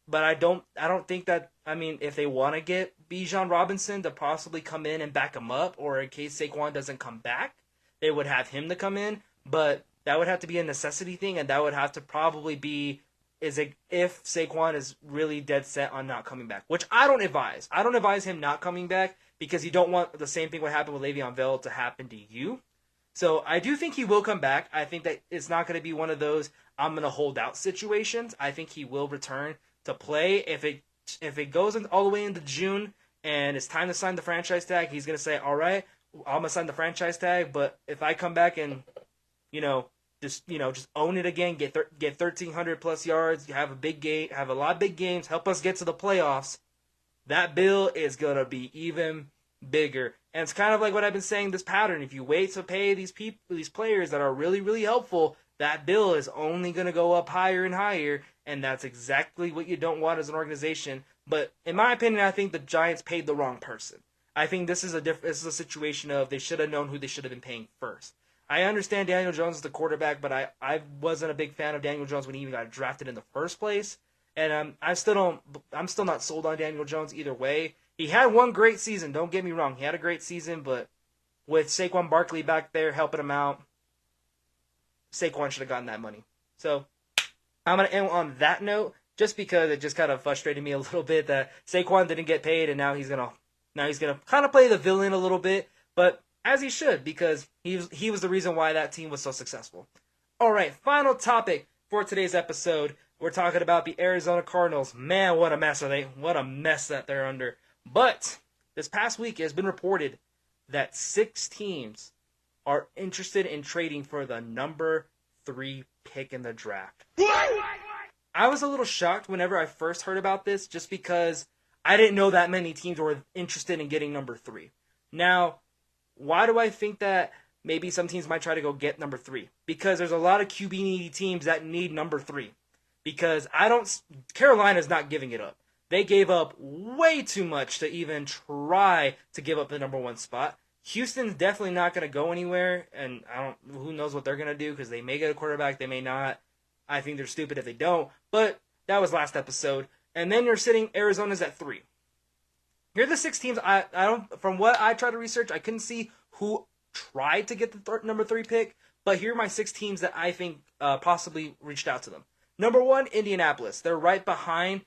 but I don't I don't think that I mean if they want to get Bijan Robinson to possibly come in and back him up, or in case Saquon doesn't come back, they would have him to come in. But that would have to be a necessity thing, and that would have to probably be is if Saquon is really dead set on not coming back, which I don't advise. I don't advise him not coming back because you don't want the same thing what happened with Le'Veon Bell to happen to you. So I do think he will come back. I think that it's not going to be one of those I'm going to hold out situations. I think he will return to play if it if it goes all the way into June and it's time to sign the franchise tag. He's going to say, "All right, I'm going to sign the franchise tag, but if I come back and you know just you know just own it again, get thir- get 1300 plus yards, have a big game, have a lot of big games, help us get to the playoffs." That bill is going to be even bigger. And it's kind of like what I've been saying this pattern. If you wait to pay these people, these players that are really, really helpful, that bill is only going to go up higher and higher. And that's exactly what you don't want as an organization. But in my opinion, I think the Giants paid the wrong person. I think this is a diff- this is a situation of they should have known who they should have been paying first. I understand Daniel Jones is the quarterback, but I, I wasn't a big fan of Daniel Jones when he even got drafted in the first place. And um, I still don't I'm still not sold on Daniel Jones either way. He had one great season. Don't get me wrong. He had a great season, but with Saquon Barkley back there helping him out, Saquon should have gotten that money. So I'm gonna end on that note, just because it just kind of frustrated me a little bit that Saquon didn't get paid, and now he's gonna now he's gonna kind of play the villain a little bit, but as he should because he was, he was the reason why that team was so successful. All right, final topic for today's episode. We're talking about the Arizona Cardinals. Man, what a mess are they! What a mess that they're under. But this past week it has been reported that six teams are interested in trading for the number three pick in the draft. I was a little shocked whenever I first heard about this just because I didn't know that many teams were interested in getting number three. Now, why do I think that maybe some teams might try to go get number three? Because there's a lot of QB needy teams that need number three. Because I don't, Carolina's not giving it up. They gave up way too much to even try to give up the number one spot. Houston's definitely not going to go anywhere, and I don't. Who knows what they're going to do because they may get a quarterback, they may not. I think they're stupid if they don't. But that was last episode, and then you're sitting Arizona's at three. Here are the six teams. I I don't. From what I tried to research, I couldn't see who tried to get the th- number three pick. But here are my six teams that I think uh, possibly reached out to them. Number one, Indianapolis. They're right behind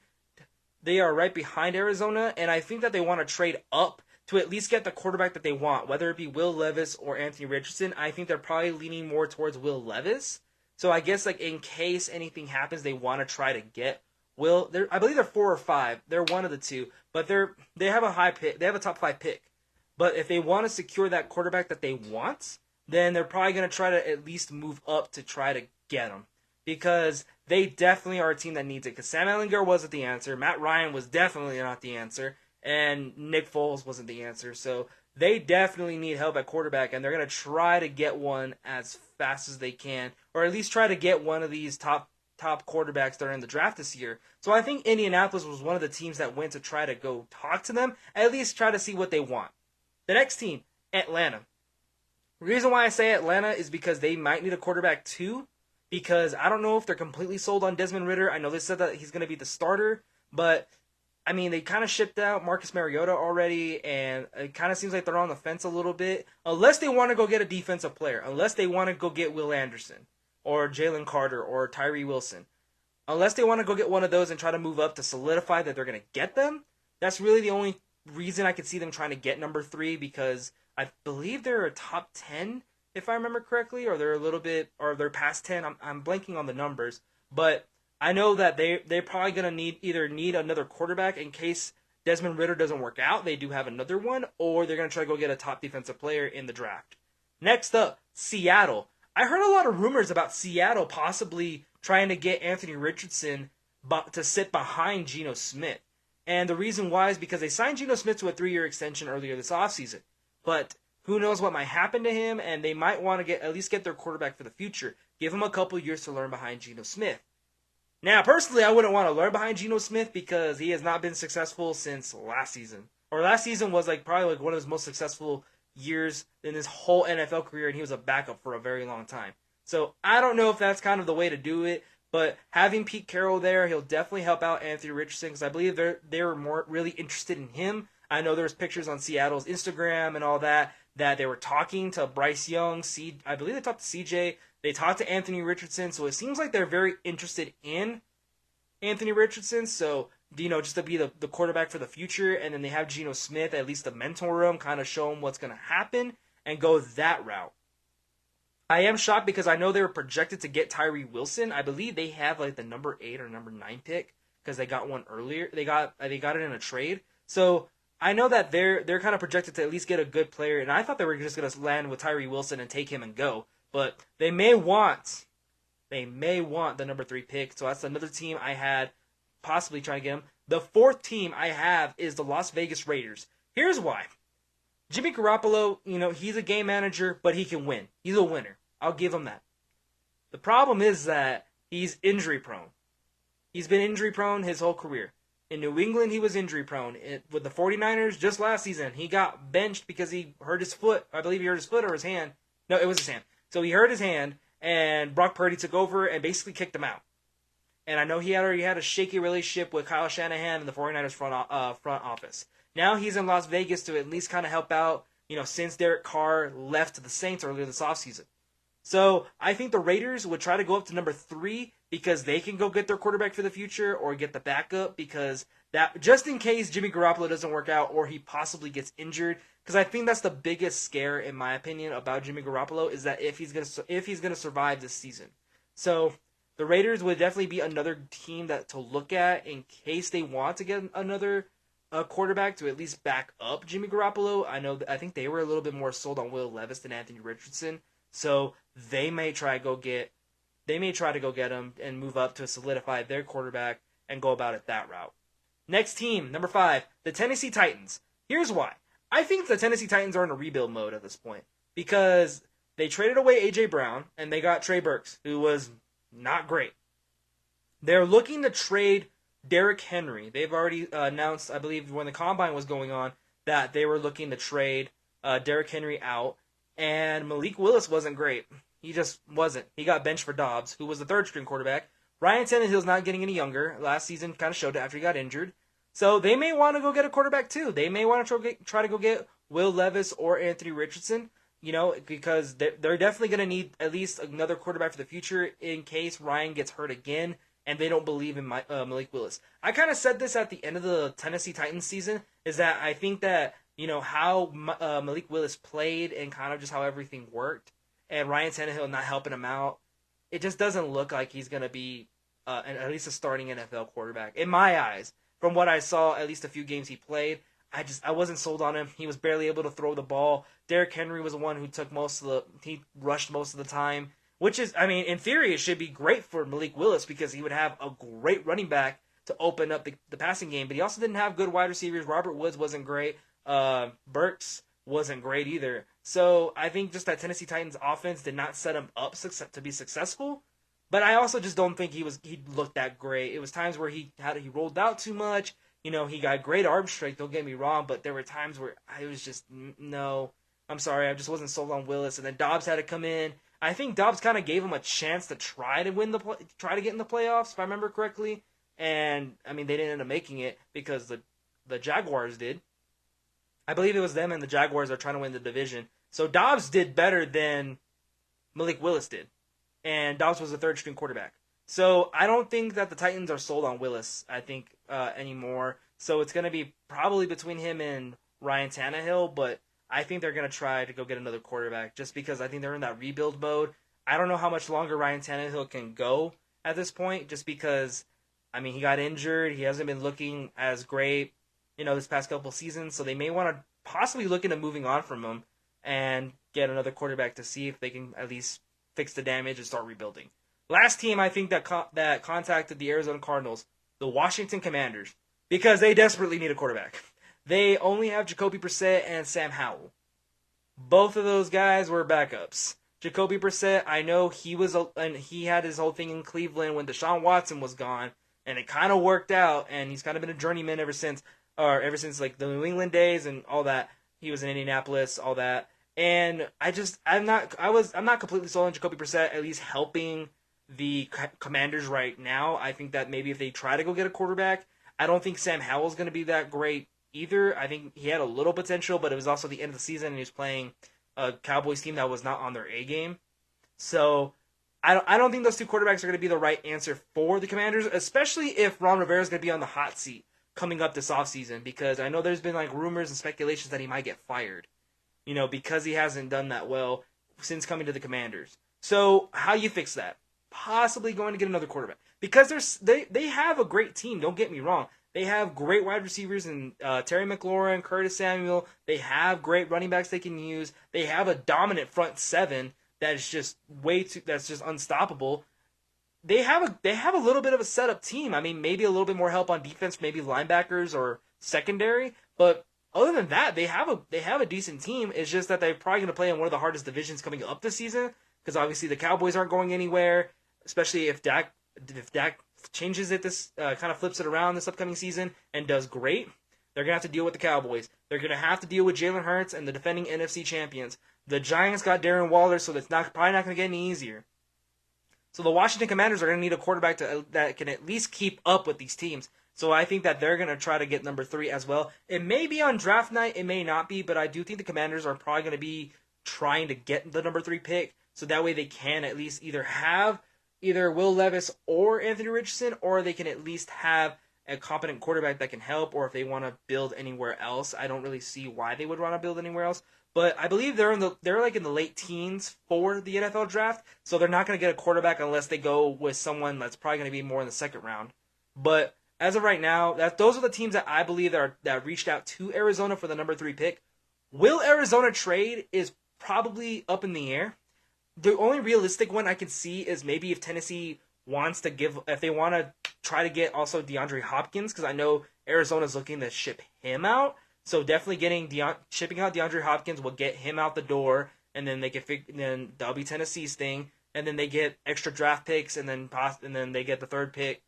they are right behind Arizona, and I think that they want to trade up to at least get the quarterback that they want, whether it be Will Levis or Anthony Richardson. I think they're probably leaning more towards Will Levis. So I guess like in case anything happens, they want to try to get Will. They're, I believe they're four or five. They're one of the two, but they're they have a high pick. They have a top five pick. But if they want to secure that quarterback that they want, then they're probably going to try to at least move up to try to get him because they definitely are a team that needs it. Because Sam Ehlinger wasn't the answer, Matt Ryan was definitely not the answer, and Nick Foles wasn't the answer. So they definitely need help at quarterback, and they're going to try to get one as fast as they can, or at least try to get one of these top top quarterbacks that are in the draft this year. So I think Indianapolis was one of the teams that went to try to go talk to them, at least try to see what they want. The next team, Atlanta. The reason why I say Atlanta is because they might need a quarterback too, because I don't know if they're completely sold on Desmond Ridder. I know they said that he's going to be the starter, but I mean, they kind of shipped out Marcus Mariota already, and it kind of seems like they're on the fence a little bit. Unless they want to go get a defensive player, unless they want to go get Will Anderson or Jalen Carter or Tyree Wilson, unless they want to go get one of those and try to move up to solidify that they're going to get them, that's really the only reason I could see them trying to get number three because I believe they're a top 10 if I remember correctly, or they're a little bit, or they're past ten. I'm I'm blanking on the numbers, but I know that they they're probably gonna need either need another quarterback in case Desmond Ridder doesn't work out. They do have another one, or they're gonna try to go get a top defensive player in the draft. Next up, Seattle. I heard a lot of rumors about Seattle possibly trying to get Anthony Richardson to sit behind Geno Smith. And the reason why is because they signed Geno Smith to a three year extension earlier this offseason. But who knows what might happen to him, and they might want to get at least get their quarterback for the future. Give him a couple years to learn behind Geno Smith. Now, personally, I wouldn't want to learn behind Geno Smith because he has not been successful since last season. Or last season was like probably like one of his most successful years in his whole NFL career, and he was a backup for a very long time. So I don't know if that's kind of the way to do it. But having Pete Carroll there, he'll definitely help out Anthony Richardson because I believe they're they were more really interested in him. I know there was pictures on Seattle's Instagram and all that that they were talking to Bryce Young. C, I believe they talked to CJ. They talked to Anthony Richardson. So it seems like they're very interested in Anthony Richardson. So you know, just to be the, the quarterback for the future, and then they have Geno Smith at least to mentor him, kind of show him what's going to happen, and go that route. I am shocked because I know they were projected to get Tyree Wilson. I believe they have like the number eight or number nine pick because they got one earlier. They got uh, they got it in a trade. So I know that they're they're kind of projected to at least get a good player, and I thought they were just going to land with Tyree Wilson and take him and go. But they may want, they may want the number three pick. So that's another team I had possibly trying to get him. The fourth team I have is the Las Vegas Raiders. Here's why. Jimmy Garoppolo, you know, he's a game manager, but he can win. He's a winner. I'll give him that. The problem is that he's injury prone. He's been injury prone his whole career. In New England, he was injury prone. It, with the 49ers, just last season, he got benched because he hurt his foot. I believe he hurt his foot or his hand. No, it was his hand. So he hurt his hand, and Brock Purdy took over and basically kicked him out. And I know he already had a shaky relationship with Kyle Shanahan and the 49ers front, uh, front office. Now he's in Las Vegas to at least kind of help out, you know, since Derek Carr left the Saints earlier this offseason. So I think the Raiders would try to go up to number three because they can go get their quarterback for the future or get the backup because that just in case Jimmy Garoppolo doesn't work out or he possibly gets injured because I think that's the biggest scare in my opinion about Jimmy Garoppolo is that if he's gonna if he's gonna survive this season. So the Raiders would definitely be another team that to look at in case they want to get another uh, quarterback to at least back up Jimmy Garoppolo. I know I think they were a little bit more sold on Will Levis than Anthony Richardson, so they may try to go get they may try to go get him and move up to solidify their quarterback and go about it that route. Next team, number five, the Tennessee Titans. Here's why. I think the Tennessee Titans are in a rebuild mode at this point because they traded away AJ Brown and they got Trey Burks, who was not great. They're looking to trade Derrick Henry. They've already uh, announced, I believe, when the combine was going on, that they were looking to trade uh, Derrick Henry out. And Malik Willis wasn't great. He just wasn't. He got benched for Dobbs, who was the third string quarterback. Ryan Tannehill's not getting any younger. Last season kind of showed it after he got injured. So they may want to go get a quarterback too. They may want to try to go get Will Levis or Anthony Richardson. You know, because they're definitely going to need at least another quarterback for the future in case Ryan gets hurt again and they don't believe in my, uh, Malik Willis. I kind of said this at the end of the Tennessee Titans season is that I think that you know how uh, Malik Willis played and kind of just how everything worked, and Ryan Tannehill not helping him out. It just doesn't look like he's going to be uh, an, at least a starting NFL quarterback in my eyes. From what I saw, at least a few games he played, I just I wasn't sold on him. He was barely able to throw the ball. Derrick Henry was the one who took most of the he rushed most of the time. Which is, I mean, in theory, it should be great for Malik Willis because he would have a great running back to open up the, the passing game. But he also didn't have good wide receivers. Robert Woods wasn't great. Uh, Burks wasn't great either. So I think just that Tennessee Titans offense did not set him up to be successful. But I also just don't think he was he looked that great. It was times where he had he rolled out too much. You know, he got great arm strength. Don't get me wrong, but there were times where I was just no. I'm sorry, I just wasn't sold on Willis. And then Dobbs had to come in I think Dobbs kind of gave him a chance to try to win the play, try to get in the playoffs, if I remember correctly. And I mean, they didn't end up making it because the the Jaguars did. I believe it was them and the Jaguars are trying to win the division. So Dobbs did better than Malik Willis did, and Dobbs was the third string quarterback. So I don't think that the Titans are sold on Willis. I think uh, anymore. So it's going to be probably between him and Ryan Tannehill, but I think they're going to try to go get another quarterback just because I think they're in that rebuild mode. I don't know how much longer Ryan Tannehill can go at this point just because, I mean, he got injured. He hasn't been looking as great, you know, this past couple seasons. So they may want to possibly look into moving on from him and get another quarterback to see if they can at least fix the damage and start rebuilding. Last team I think that co- that contacted the Arizona Cardinals, the Washington Commanders, because they desperately need a quarterback. They only have Jacoby Brissett and Sam Howell. Both of those guys were backups. Jacoby Brissett, I know he was and he had his whole thing in Cleveland when Deshaun Watson was gone, and it kind of worked out. And he's kind of been a journeyman ever since, or ever since like the New England days and all that. He was in Indianapolis, all that. And I just, I'm not, I was, I'm not completely sold on Jacoby Brissett at least helping the Commanders right now. I think that maybe if they try to go get a quarterback, I don't think Sam Howell's going to be that great either. I think he had a little potential, but it was also the end of the season, and he was playing a Cowboys team that was not on their A game. So I don't, I don't think those two quarterbacks are going to be the right answer for the Commanders, especially if Ron Rivera is going to be on the hot seat coming up this offseason, because I know there's been like rumors and speculations that he might get fired, you know, because he hasn't done that well since coming to the Commanders. So how you fix that? Possibly going to get another quarterback because they they have a great team. Don't get me wrong. They have great wide receivers in uh, Terry McLaurin, Curtis Samuel. They have great running backs they can use. They have a dominant front seven that is just way too that's just unstoppable. They have a they have a little bit of a setup team. I mean, maybe a little bit more help on defense, maybe linebackers or secondary, but other than that, they have a they have a decent team. It's just that they're probably going to play in one of the hardest divisions coming up this season because obviously the Cowboys aren't going anywhere, especially if Dak if Dak changes it this uh, kind of flips it around this upcoming season and does great, they're gonna have to deal with the Cowboys. They're gonna have to deal with Jalen Hurts and the defending NFC champions. The Giants got Darren Waller, so that's not probably not gonna get any easier. So the Washington Commanders are gonna need a quarterback to, that can at least keep up with these teams. So I think that they're gonna try to get number three as well. It may be on draft night, it may not be, but I do think the Commanders are probably gonna be trying to get the number three pick, so that way they can at least either have either Will Levis or Anthony Richardson, or they can at least have a competent quarterback that can help, or if they want to build anywhere else. I don't really see why they would want to build anywhere else. But I believe they're in the they're like in the late teens for the NFL draft, so they're not going to get a quarterback unless they go with someone that's probably going to be more in the second round. But as of right now, that those are the teams that I believe that are, that reached out to Arizona for the number three pick. Will Arizona trade is probably up in the air the only realistic one I can see is maybe if Tennessee wants to give, if they want to try to get also DeAndre Hopkins, because I know Arizona's looking to ship him out. So definitely getting Deon- shipping out DeAndre Hopkins will get him out the door, and then they can fig- then that'll be Tennessee's thing, and then they get extra draft picks, and then pos- and then they get the third pick,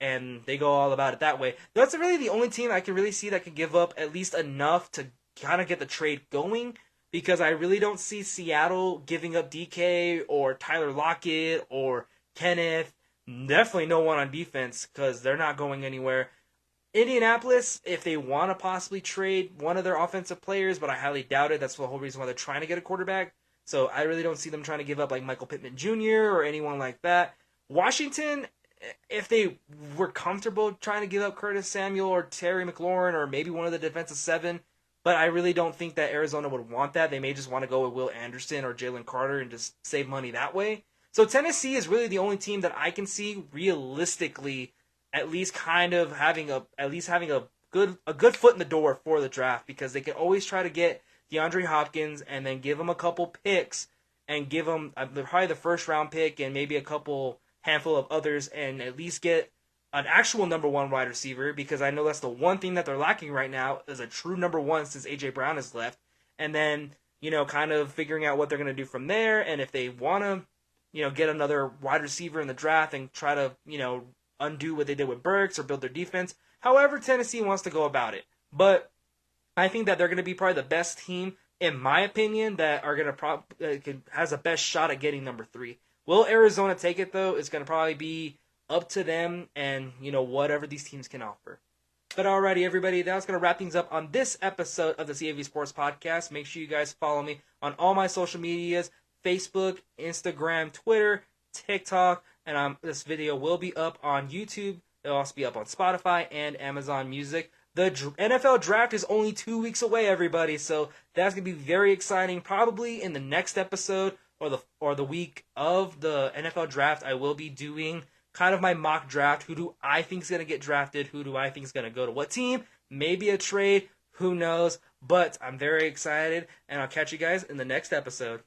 and they go all about it that way. That's really the only team I can really see that can give up at least enough to kind of get the trade going. Because I really don't see Seattle giving up DK or Tyler Lockett or Kenneth. Definitely no one on defense because they're not going anywhere. Indianapolis, if they want to possibly trade one of their offensive players, but I highly doubt it. That's the whole reason why they're trying to get a quarterback. So I really don't see them trying to give up like Michael Pittman Jr. or anyone like that. Washington, if they were comfortable trying to give up Curtis Samuel or Terry McLaurin or maybe one of the defensive seven, but I really don't think that Arizona would want that. They may just want to go with Will Anderson or Jalen Carter and just save money that way. So Tennessee is really the only team that I can see realistically at least kind of having a at least having a good a good foot in the door for the draft because they can always try to get DeAndre Hopkins and then give him a couple picks and give him uh, probably the first round pick and maybe a couple handful of others and at least get an actual number one wide receiver because I know that's the one thing that they're lacking right now is a true number one since AJ Brown has left and then you know kind of figuring out what they're going to do from there and if they want to you know get another wide receiver in the draft and try to you know undo what they did with Burks or build their defense. However, Tennessee wants to go about it. But I think that they're going to be probably the best team, in my opinion, that are going to prob uh, has the best shot at getting number three. Will Arizona take it though? It's going to probably be up to them and you know whatever these teams can offer. But alrighty, everybody, that's going to wrap things up on this episode of the CAV Sports Podcast. Make sure you guys follow me on all my social medias Facebook, Instagram, Twitter, TikTok, and um, this video will be up on YouTube. It'll also be up on Spotify and Amazon Music. The NFL draft is only two weeks away, everybody, so that's gonna be very exciting. Probably in the next episode or the or the week of the NFL draft, I will be doing kind of my mock draft. Who do I think is gonna get drafted? Who do I think is gonna go to what team? Maybe a trade. Who knows? But I'm very excited, and I'll catch you guys in the next episode.